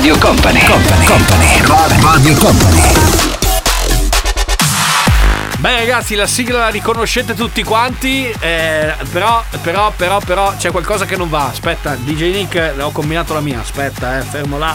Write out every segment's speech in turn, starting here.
Radio Company, Company, Company, Radio Company. Beh ragazzi, la sigla la riconoscete tutti quanti, eh, però, però, però, però c'è qualcosa che non va. Aspetta, DJ Nick, ho combinato la mia, aspetta, eh, fermo là.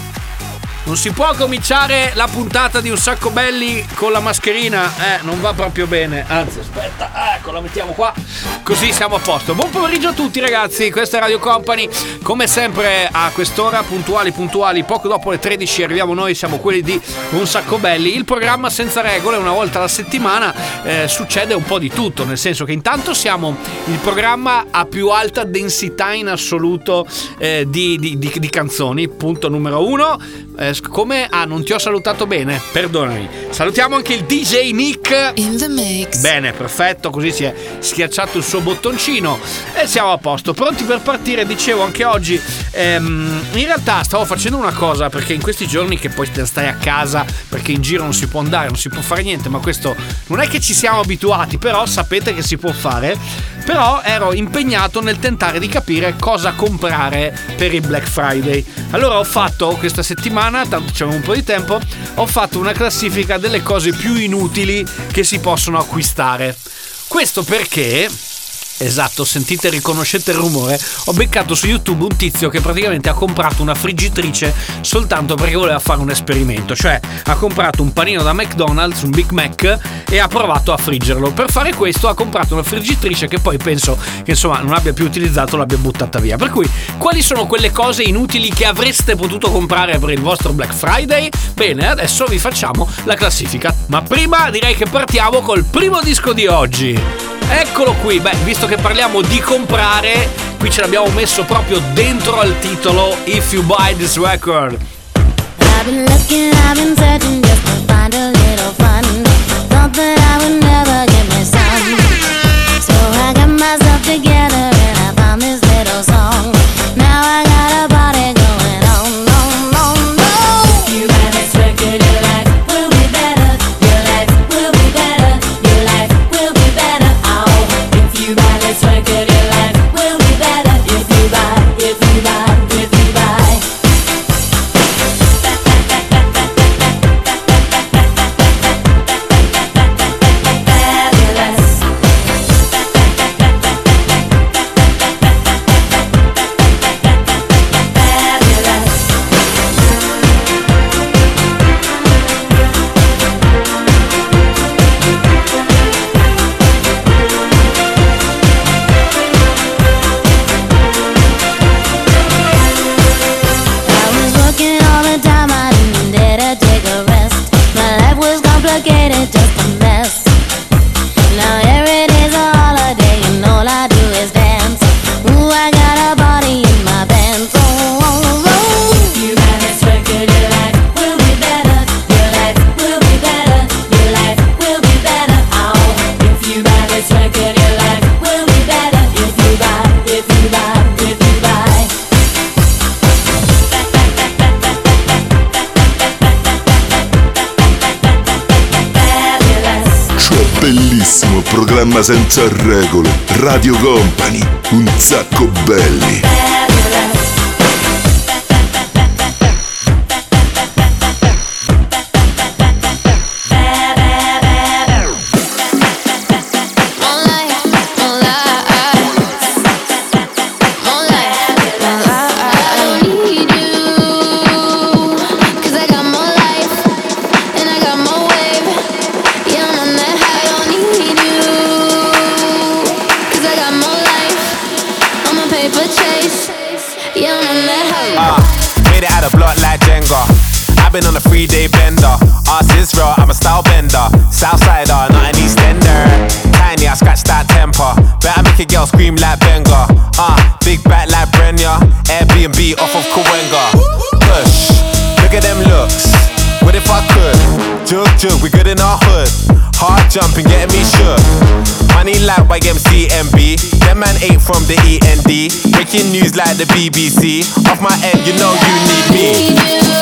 Non si può cominciare la puntata di un sacco belli con la mascherina, eh, non va proprio bene. Anzi, aspetta, ecco, la mettiamo qua. Così siamo a posto. Buon pomeriggio a tutti ragazzi, questa è Radio Company. Come sempre a quest'ora, puntuali, puntuali, poco dopo le 13 arriviamo noi, siamo quelli di Un sacco belli. Il programma senza regole, una volta alla settimana, eh, succede un po' di tutto, nel senso che intanto siamo il programma a più alta densità in assoluto eh, di, di- di- di canzoni, punto numero uno. Eh, come ah, non ti ho salutato bene? Perdonami. Salutiamo anche il DJ Nick. In the mix. Bene, perfetto, così si è schiacciato il suo bottoncino e siamo a posto. Pronti per partire, dicevo anche oggi. ehm, in realtà stavo facendo una cosa perché in questi giorni che poi stai a casa perché in giro non si può andare, non si può fare niente, ma questo non è che ci siamo abituati, però sapete che si può fare. Però ero impegnato nel tentare di capire cosa comprare per il Black Friday. Allora ho fatto questa settimana, tanto c'è un po' di tempo, ho fatto una classifica delle cose più inutili che si possono acquistare. Questo perché Esatto, sentite, riconoscete il rumore. Ho beccato su YouTube un tizio che praticamente ha comprato una friggitrice soltanto perché voleva fare un esperimento. Cioè, ha comprato un panino da McDonald's, un Big Mac, e ha provato a friggerlo. Per fare questo ha comprato una friggitrice che poi penso che insomma non abbia più utilizzato, l'abbia buttata via. Per cui, quali sono quelle cose inutili che avreste potuto comprare per il vostro Black Friday? Bene, adesso vi facciamo la classifica. Ma prima direi che partiamo col primo disco di oggi. Eccolo qui, beh, visto che parliamo di comprare, qui ce l'abbiamo messo proprio dentro al titolo If You Buy This Record. Together Radio Company, un sacco like the BBC. Off my end, you know you need me.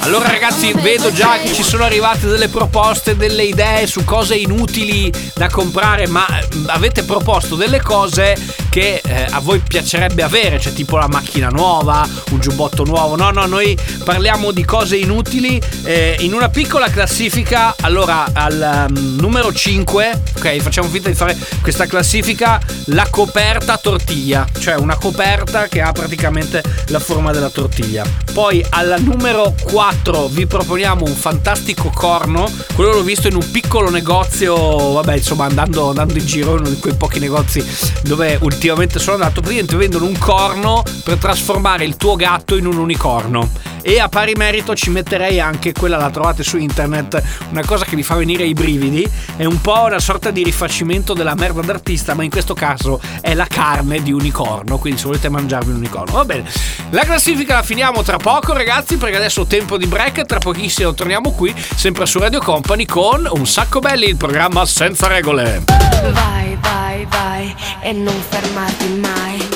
Allora ragazzi, vedo già che ci sono arrivate delle proposte, delle idee su cose inutili da comprare, ma avete proposto delle cose che eh, a voi piacerebbe avere, cioè tipo la macchina nuova, un giubbotto nuovo. No, no, noi parliamo di cose inutili eh, in una piccola classifica. Allora, al um, numero 5, ok, facciamo finta di fare questa classifica, la coperta tortiglia, cioè una coperta che ha praticamente la forma della tortiglia. Poi al numero 4 vi proponiamo un fantastico corno, quello l'ho visto in un piccolo negozio, vabbè insomma andando, andando in giro, uno di quei pochi negozi dove ultimamente sono andato, praticamente vendono un corno per trasformare il tuo gatto in un unicorno. E a pari merito ci metterei anche quella, la trovate su internet, una cosa che vi fa venire i brividi, è un po' una sorta di rifacimento della merda d'artista, ma in questo caso è la carne di unicorno, quindi se volete mangiarvi un unicorno. Va bene, la classifica la finiamo tra poco ragazzi, perché adesso ho tempo di break, tra pochissimo torniamo qui, sempre su Radio Company con Un Sacco Belli, il programma senza regole. Vai, vai, vai e non fermarti mai.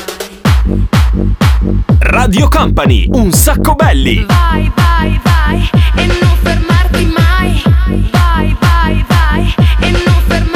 Radio Company, un sacco belli. Vai, vai, vai e non fermarti mai. Vai, vai, vai e non fermarti mai.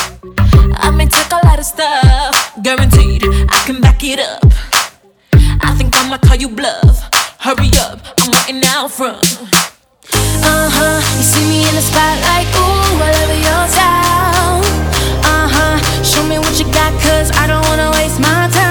I may take a lot of stuff, guaranteed I can back it up. I think I'ma call you bluff. Hurry up, I'm waiting out front. Uh huh. You see me in the spotlight, ooh, I love your style. Uh huh. Show me what you got, cause I don't wanna waste my time.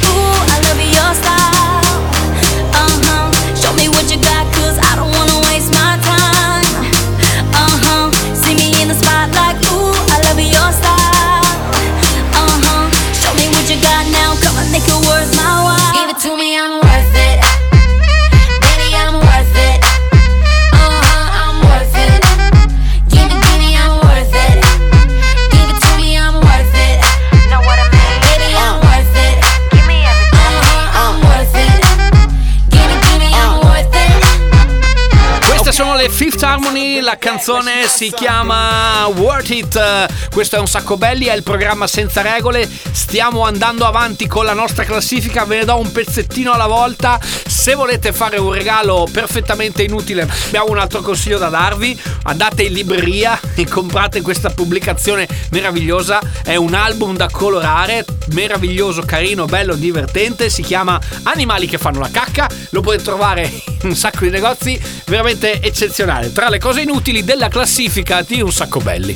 Harmony, la canzone si chiama Worth It. Questo è un sacco belli, è il programma senza regole. Stiamo andando avanti con la nostra classifica, ve ne do un pezzettino alla volta. Se volete fare un regalo perfettamente inutile, abbiamo un altro consiglio da darvi. Andate in libreria e comprate questa pubblicazione meravigliosa. È un album da colorare, meraviglioso, carino, bello, divertente. Si chiama Animali che fanno la cacca. Lo potete trovare in un sacco di negozi, veramente eccezionale. Tra le cose inutili della classifica di un sacco belli.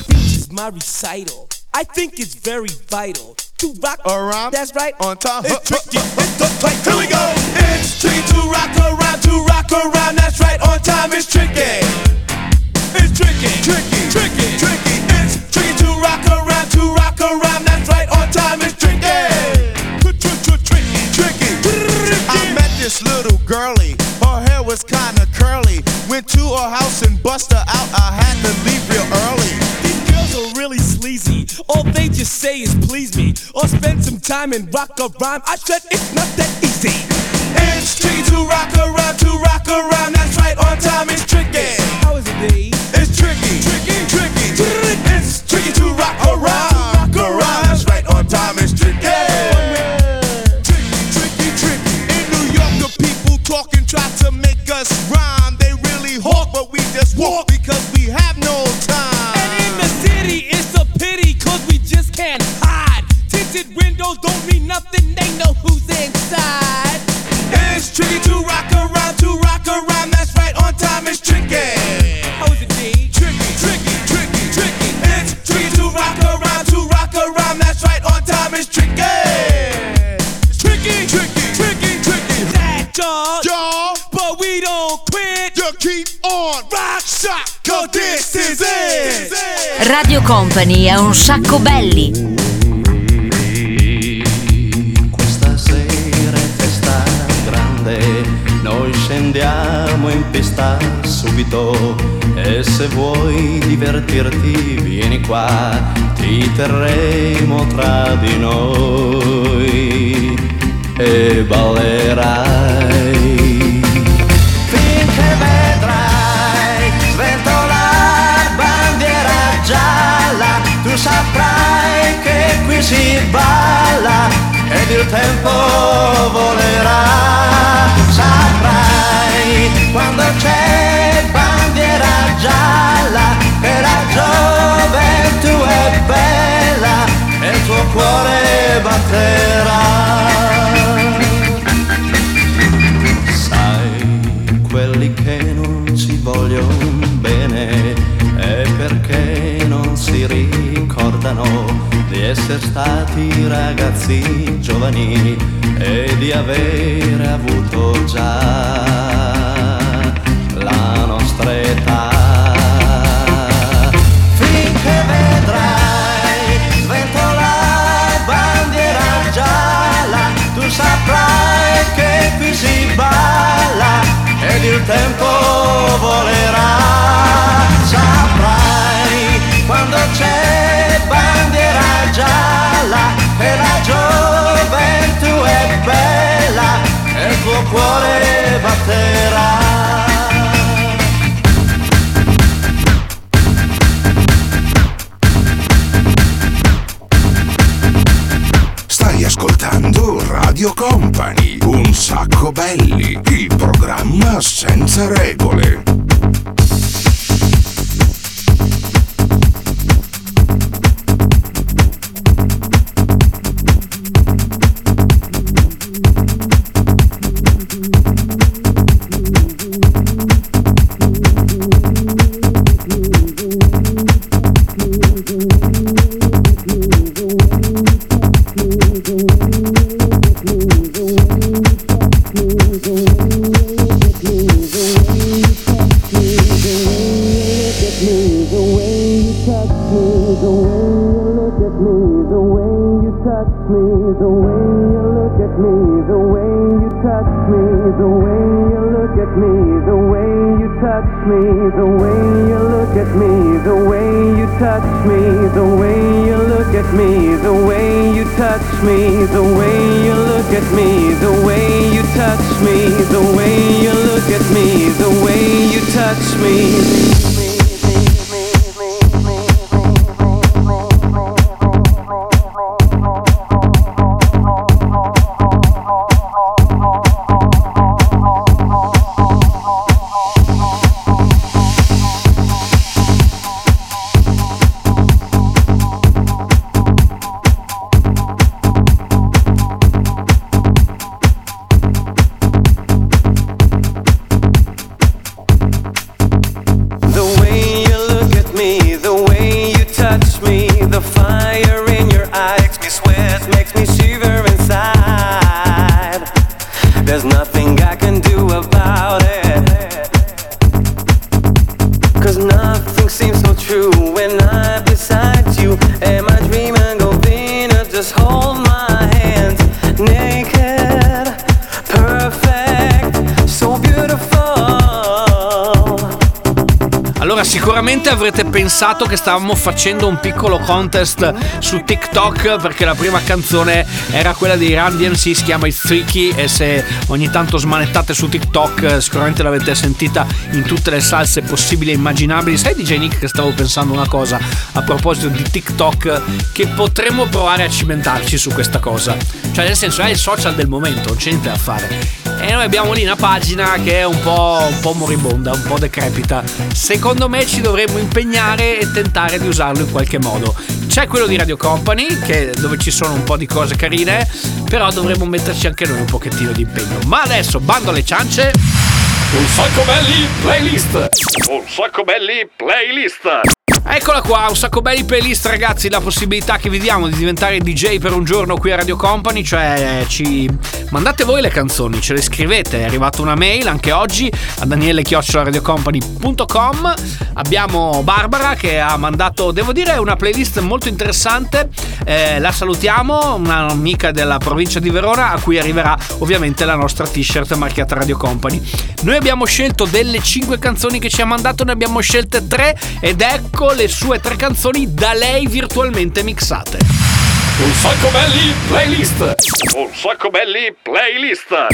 my recital. I think it's very vital to rock around. That's right. On time. It's tricky. It's the play. Here we go. It's tricky to rock around. To rock around. That's right. On time. It's tricky. It's tricky. Tricky. Tricky. Tricky. It's tricky to rock around. To rock around. That's right. On time. It's tricky. Tricky. Tricky. I met this little girlie. Her hair was kinda curly. Went to her house and bust her out. I had to leave real early. Are really sleazy. All they just say is please me or spend some time and rock a rhyme. I said it's not that easy. It's tricky to rock around, to rock around. That's right, on time it's tricky. How is it, D? It's tricky, tricky, tricky. It's tricky to rock around, rock around. That's right, on time it's tricky. Tricky, tricky, tricky. In New York, the people talking try to make us rhyme. They really hawk, but we just walk keep on rock shot, cause this is it. Radio Company è un sacco belli. Questa sera è festa grande, noi scendiamo in pista subito e se vuoi divertirti vieni qua, ti terremo tra di noi e ballerai. Si balla ed il tempo volerà. Saprai quando c'è bandiera gialla che la gioventù è bella e il tuo cuore batterà. Sai, quelli che non ci vogliono bene è perché non si ricordano di essere stati ragazzi giovani e di avere avuto già senza regole. touch me, the way you look at me, the way you touch me, the way you look at me, the way you touch me, the way you look at me, the way you touch me. Pensato che stavamo facendo un piccolo contest su TikTok perché la prima canzone era quella dei Run DMC, si chiama It's Tricky e se ogni tanto smanettate su TikTok eh, sicuramente l'avete sentita in tutte le salse possibili e immaginabili. Sai DJ Nick che stavo pensando una cosa a proposito di TikTok che potremmo provare a cimentarci su questa cosa. Cioè nel senso è il social del momento, non c'è niente da fare. E noi abbiamo lì una pagina che è un po', un po' moribonda, un po' decrepita. Secondo me ci dovremmo impegnare e tentare di usarlo in qualche modo. C'è quello di Radio Company, che, dove ci sono un po' di cose carine, però dovremmo metterci anche noi un pochettino di impegno. Ma adesso, bando alle ciance. Un sacco belli playlist. Un sacco belli playlist. Eccola qua, un sacco belli playlist ragazzi, la possibilità che vi diamo di diventare DJ per un giorno qui a Radio Company, cioè ci mandate voi le canzoni, ce le scrivete, è arrivata una mail anche oggi a daniele-radiocompany.com abbiamo Barbara che ha mandato, devo dire, una playlist molto interessante, eh, la salutiamo, un'amica della provincia di Verona a cui arriverà ovviamente la nostra t-shirt marchiata Radio Company. Noi abbiamo scelto delle 5 canzoni che ci ha mandato, ne abbiamo scelte 3 ed ecco le sue tre canzoni da lei virtualmente mixate. Un sacco belli playlist. Un sacco belli playlist.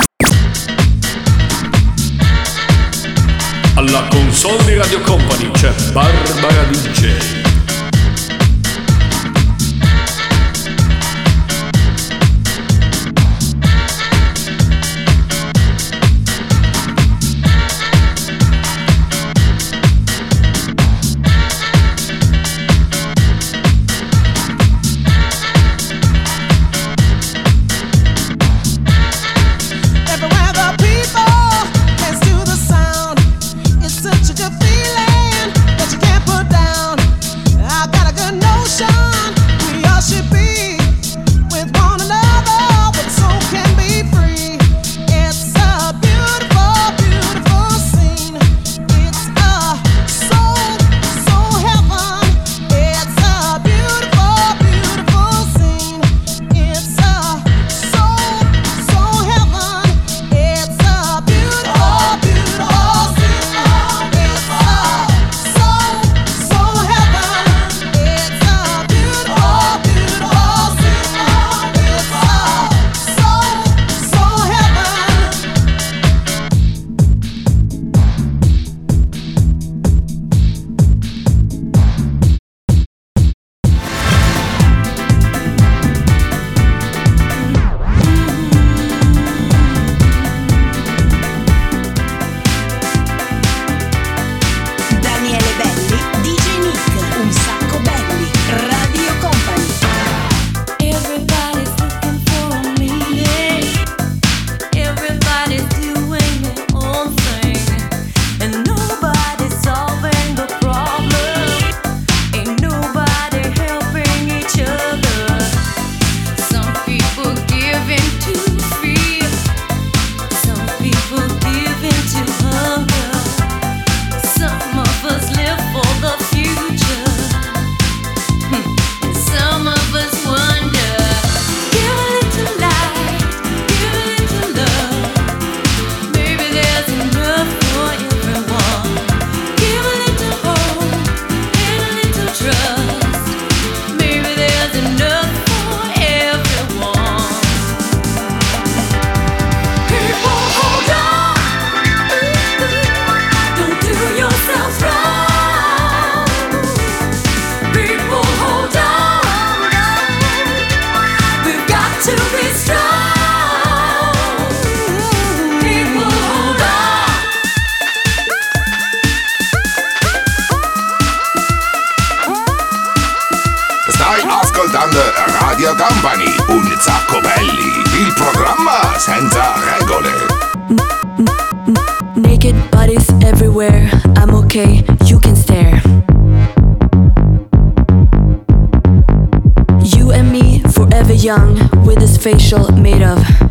Alla console di Radio Company c'è Barbara DJ. Young, with his facial made of.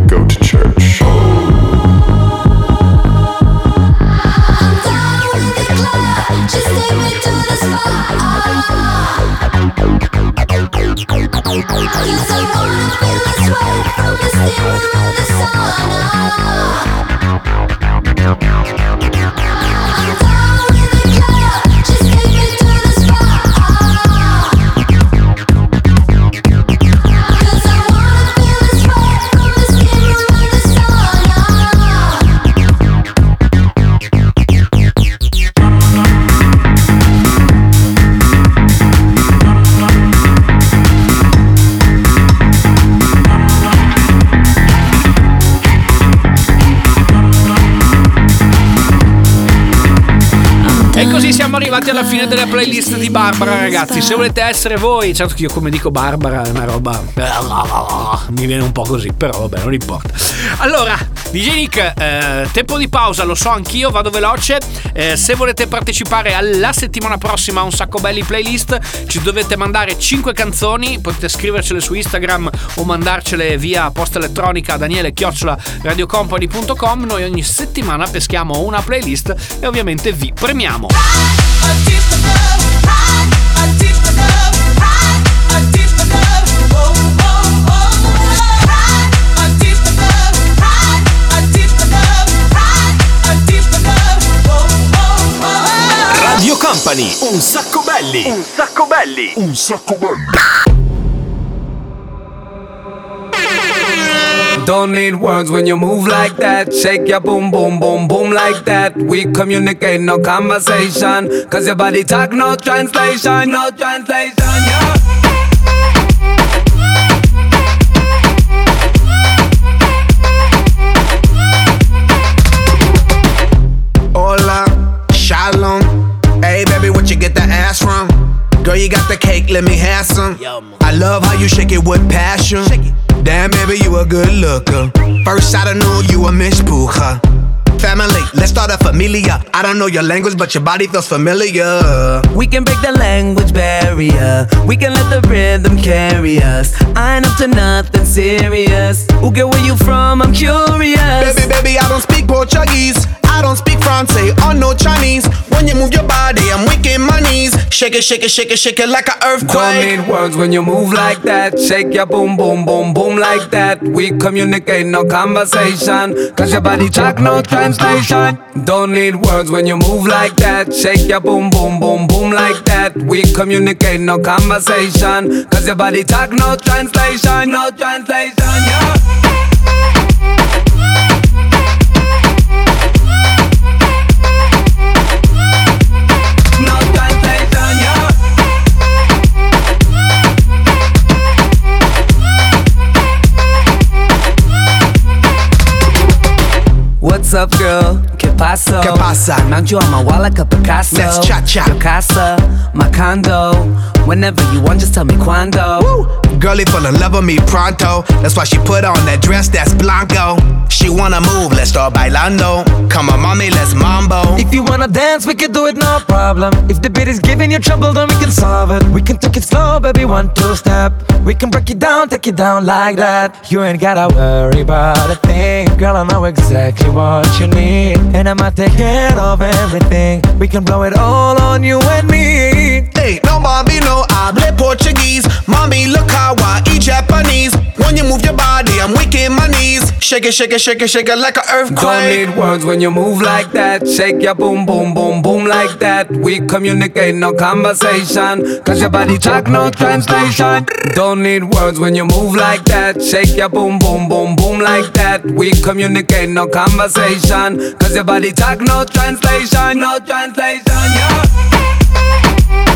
alla fine della playlist di Barbara, ragazzi. Se volete essere voi, certo che io come dico Barbara è una roba. Mi viene un po' così, però vabbè, non importa. Allora, DJ Nick, eh, tempo di pausa, lo so anch'io, vado veloce. Eh, se volete partecipare alla settimana prossima a un sacco belli playlist, ci dovete mandare 5 canzoni. Potete scrivercele su Instagram o mandarcele via posta elettronica a daniele radiocompany.com. Noi ogni settimana peschiamo una playlist e ovviamente vi premiamo. Radio Company, un sacco belli. Un sacco belli. Un sacco belli. Don't need words when you move like that. Shake your boom, boom, boom, boom like that. We communicate, no conversation. Cause your body talk, no translation, no translation, yeah. Let me have some. I love how you shake it with passion. Damn, baby, you a good looker. First sight I knew you a Miss Puja. Family, let's start a familia. I don't know your language, but your body feels familiar. We can break the language barrier. We can let the rhythm carry us. I ain't up to nothing serious. Who get where you from? I'm curious. Baby, baby, I don't speak Portuguese. I don't speak Francais or no Chinese. When you move your body, I'm weak my knees. Shake it, shake it, shake it, shake it like an earthquake. Don't need words when you move like that. Shake your boom, boom, boom, boom like that. We communicate, no conversation. Cause your body talk, no translation. Don't need words when you move like that. Shake your boom, boom, boom, boom like that. We communicate, no conversation. Cause your body talk, no translation, no translation, yeah. What's up, girl? ¿Qué pasa? ¿Qué pasa? Mount you on my wall like a Picasso. Let's cha-cha. Your casa, my condo. Whenever you want, just tell me quando. cuando. Girlie fall in love with me pronto. That's why she put on that dress that's blanco. She wanna move, let's start bailando. Come on, mommy, let's mambo. If you wanna dance, we can do it, no problem. If the beat is giving you trouble, then we can solve it. We can take it slow, baby, one, two step. We can break it down, take it down like that. You ain't gotta worry about a thing. Girl, I know exactly what you need. And I'ma take care of everything. We can blow it all on you and me. Hey, no no hable Portuguese. Mommy, look how I eat Japanese. When you move your body, I'm weak my knees. Shake it, shake it, shake it, shake it like an earthquake. Don't need words when you move like that. Shake your boom, boom, boom, boom like that. We communicate, no conversation. Cause your body talk, no translation. Don't need words when you move like that. Shake your boom, boom, boom, boom like that. We communicate, no conversation. Cause your body talk, no translation, no translation, yeah.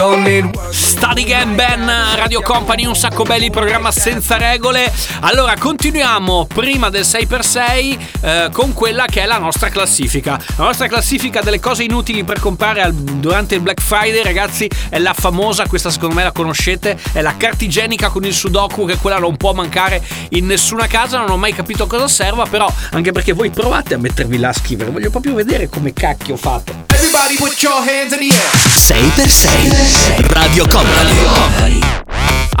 Don't need words. Again Ben, Radio Company, un sacco belli, programma senza regole. Allora, continuiamo prima del 6x6 eh, con quella che è la nostra classifica. La nostra classifica delle cose inutili per comprare al- durante il Black Friday, ragazzi, è la famosa, questa secondo me la conoscete, è la carta igienica con il sudoku, che quella non può mancare in nessuna casa, non ho mai capito cosa serva, però anche perché voi provate a mettervi là a scrivere, voglio proprio vedere come cacchio fate. Everybody put your hands in the air. 6x6 Radio Company.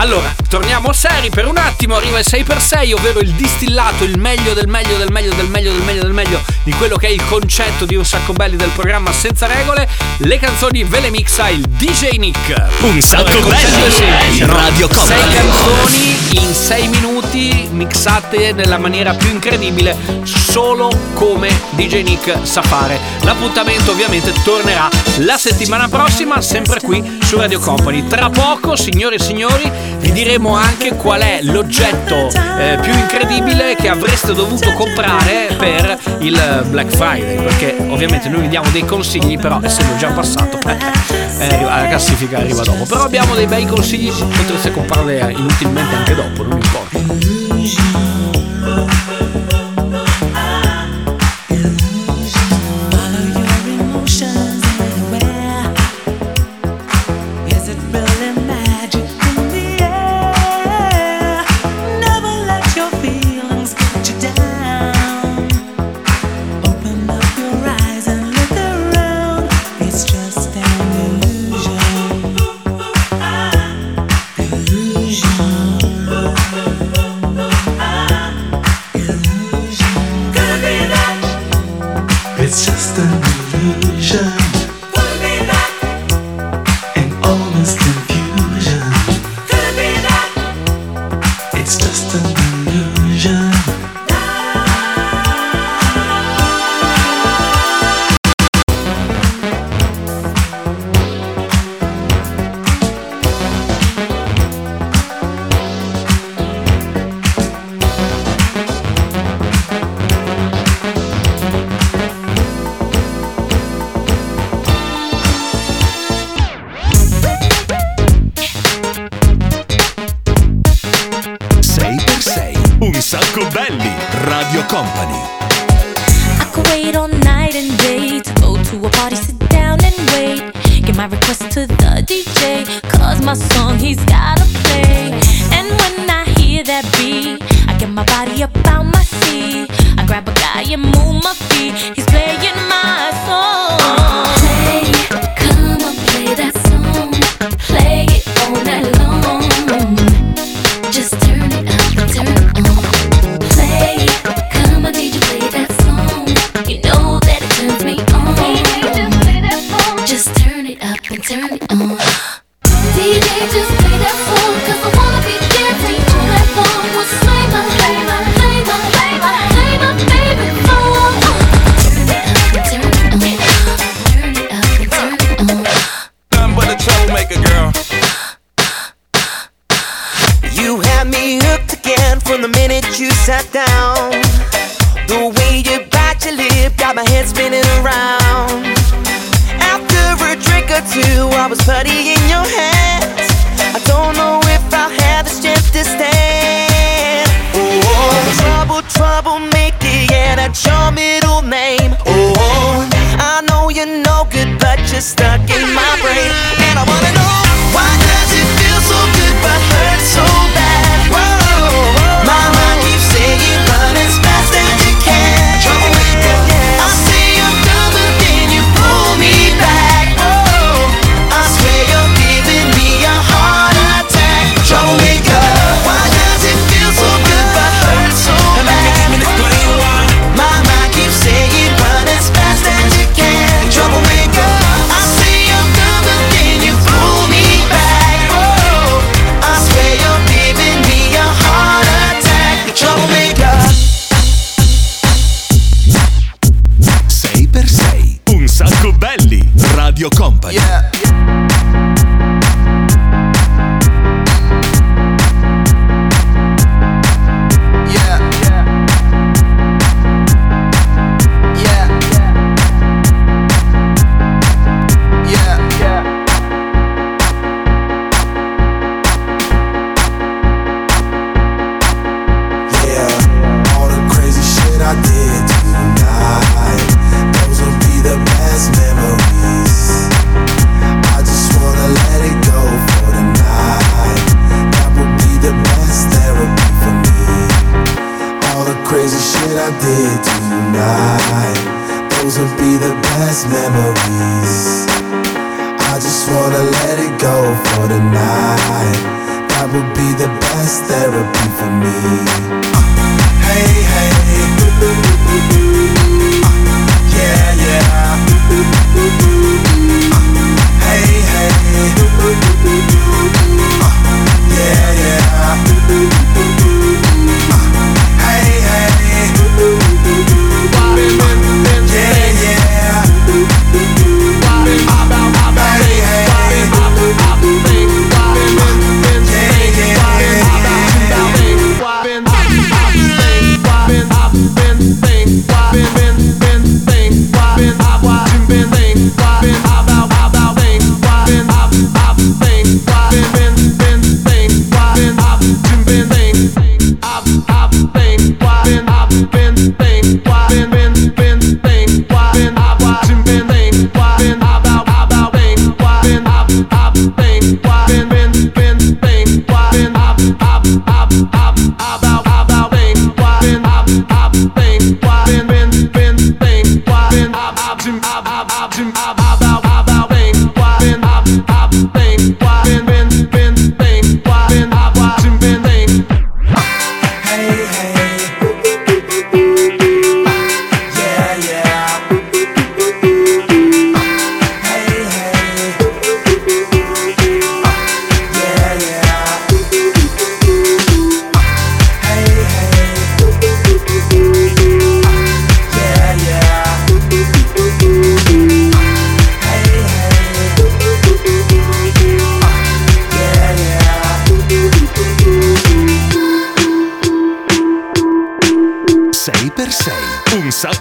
Allora, torniamo seri per un attimo, arriva il 6x6, ovvero il distillato, il meglio del meglio del meglio del meglio del meglio del meglio di quello che è il concetto di un sacco belli del programma senza regole. Le canzoni ve le mixa il DJ Nick. Un sacco belli. semplice, no? Radio Company. Sei canzoni in 6 minuti mixate nella maniera più incredibile, solo come DJ Nick sa fare. L'appuntamento ovviamente tornerà la settimana prossima, sempre qui su Radio Company. Tra poco, signore e signori, vi diremo anche qual è l'oggetto eh, più incredibile che avreste dovuto comprare per il Black Friday, perché ovviamente noi vi diamo dei consigli, però essendo già passato, eh, arriva- la classifica arriva dopo. Però abbiamo dei bei consigli, potreste comprarle inutilmente anche dopo, non importa.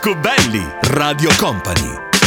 Sacco belli. Radio Company.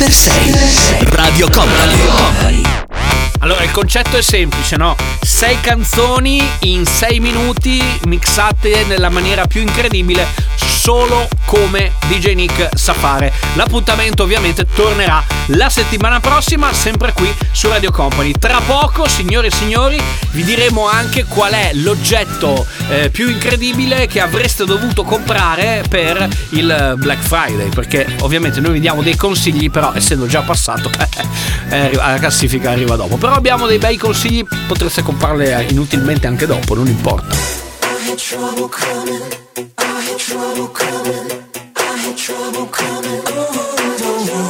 Per 6. Radio Company. Allora, il concetto è semplice, no? Sei canzoni in sei minuti mixate nella maniera più incredibile, solo come DJ Nick sa fare. L'appuntamento ovviamente tornerà la settimana prossima, sempre qui su Radio Company. Tra poco, signore e signori, vi diremo anche qual è l'oggetto eh, più incredibile che avreste dovuto comprare per il Black Friday, perché ovviamente noi vi diamo dei consigli, però essendo già passato, eh, la classifica arriva dopo. Però abbiamo dei bei consigli, potreste comprarle inutilmente anche dopo, non importa. I had trouble coming. I had trouble coming. I had trouble coming. Oh,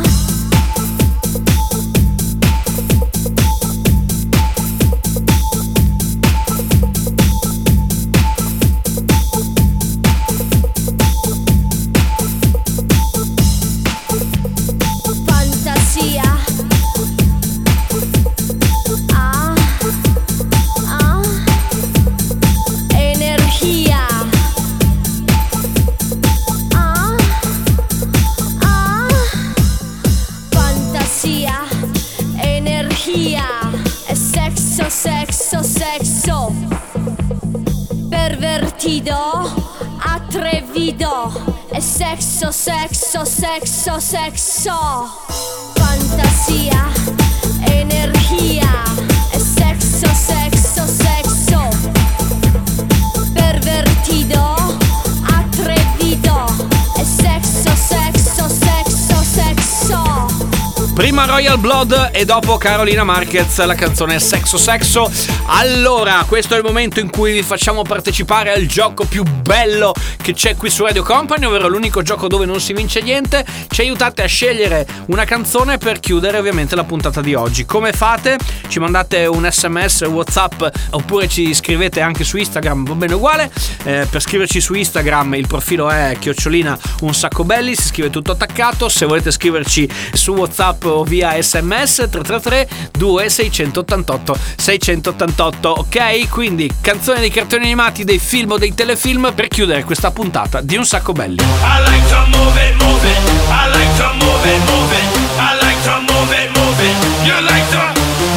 Sexo, sexo, sexo. Fantasia, energia, e sexo, sexo, sexo. Pervertido, atrevido, e sexo, sexo, sexo, sexo. Prima Royal Blood e dopo Carolina Marquez, la canzone Sexo Sexo. Allora, questo è il momento in cui vi facciamo partecipare al gioco più bello che c'è qui su Radio Company, ovvero l'unico gioco dove non si vince niente. Ci aiutate a scegliere una canzone per chiudere ovviamente la puntata di oggi. Come fate? Ci mandate un sms, whatsapp oppure ci scrivete anche su Instagram, va bene uguale. Eh, per scriverci su Instagram il profilo è chiocciolina un sacco belli, si scrive tutto attaccato. Se volete scriverci su whatsapp o via sms 333 2688 688 ok? Quindi canzoni dei cartoni animati, dei film o dei telefilm per chiudere questa puntata di un sacco belli. I like to move it, move it. I like to move it, move it. I like to move it, move it. You like to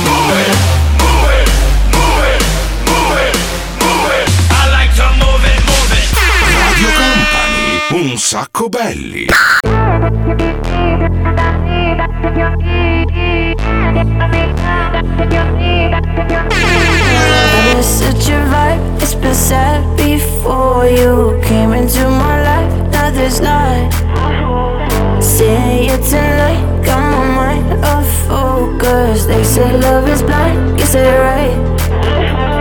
move it, move it, move it, move it, move it. I like to move it, move it. Radio Company, un sacco belli. Such a vibe, it's been said before you came into my life. Now there's light. Seeing you tonight, got my mind off focus. They say love is blind, you say right.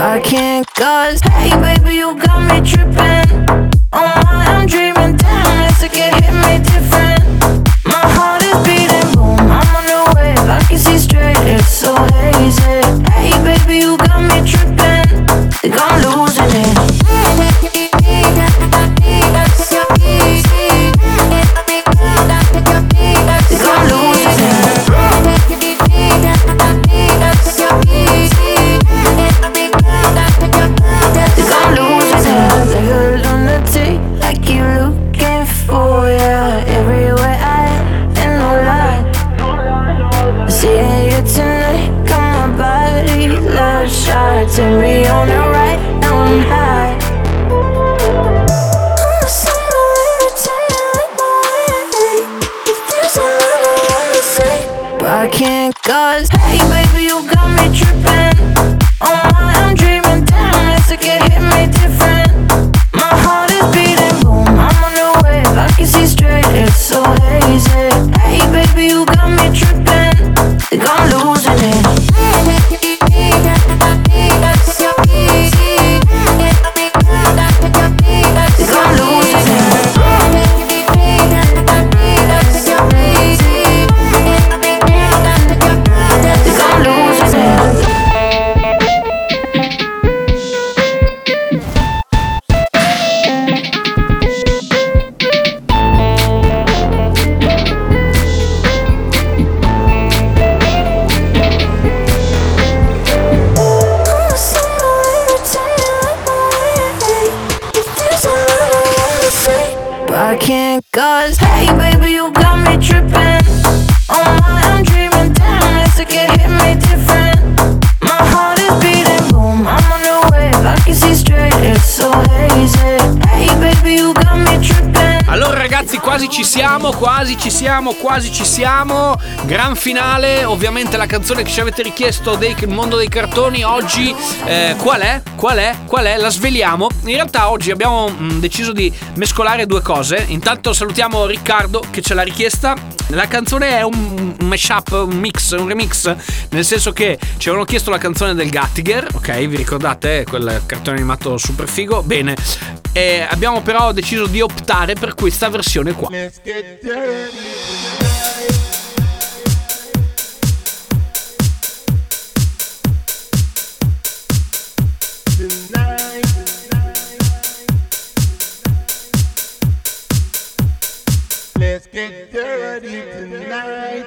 I can't cause Hey baby you got me tripping. Oh my I'm dreaming Damn like it hit me different. My heart is beating boom I'm on the wave. I can see straight It's so hazy But I can't cause Hey baby you got me tripping. Oh my I'm dreaming Damn it's like it hit me different. My heart is beating boom I'm on the wave I can see straight It's so hazy. Hey baby you got me tripping Allora ragazzi quasi ci siamo, quasi ci siamo, quasi ci siamo. Gran finale, ovviamente la canzone che ci avete richiesto del mondo dei cartoni oggi eh, qual è? Qual è? Qual è? La sveliamo. In realtà oggi abbiamo mm, deciso di mescolare due cose. Intanto salutiamo Riccardo che ce l'ha richiesta. La canzone è un mashup, un mix, un remix, nel senso che ci avevano chiesto la canzone del Gattiger, ok? Vi ricordate quel cartone animato super figo? Bene. E abbiamo però deciso di optare per questa versione qua. Let's get dirty tonight.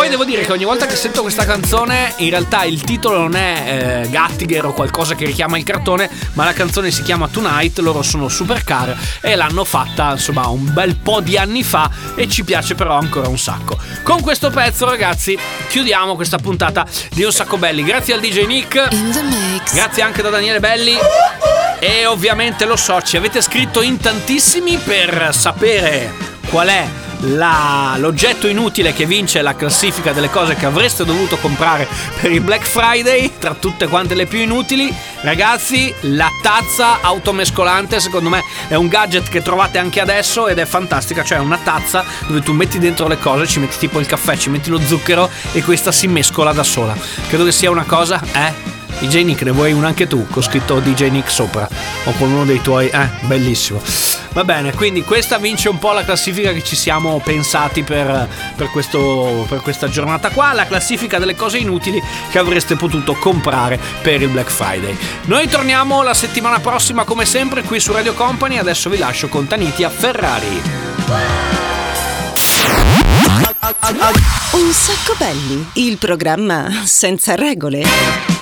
Poi devo dire che ogni volta che sento questa canzone, in realtà il titolo non è eh, Gattiger o qualcosa che richiama il cartone, ma la canzone si chiama Tonight, loro sono Supercar e l'hanno fatta insomma un bel po' di anni fa e ci piace però ancora un sacco. Con questo pezzo ragazzi chiudiamo questa puntata di Un Sacco Belli. Grazie al DJ Nick. Grazie anche da Daniele Belli. E ovviamente lo so, ci avete scritto in tantissimi per sapere qual è la- l'oggetto inutile che vince la classifica delle cose che avreste dovuto comprare per il Black Friday, tra tutte quante le più inutili. Ragazzi, la tazza automescolante secondo me è un gadget che trovate anche adesso ed è fantastica, cioè una tazza dove tu metti dentro le cose, ci metti tipo il caffè, ci metti lo zucchero e questa si mescola da sola. Credo che sia una cosa, eh? DJ Nick, ne vuoi una anche tu? Con scritto DJ Nick sopra. O con uno dei tuoi. Eh, bellissimo. Va bene, quindi questa vince un po' la classifica che ci siamo pensati per, per, questo, per questa giornata qua. La classifica delle cose inutili che avreste potuto comprare per il Black Friday. Noi torniamo la settimana prossima, come sempre, qui su Radio Company. Adesso vi lascio con Taniti a Ferrari. Un sacco belli, il programma senza regole.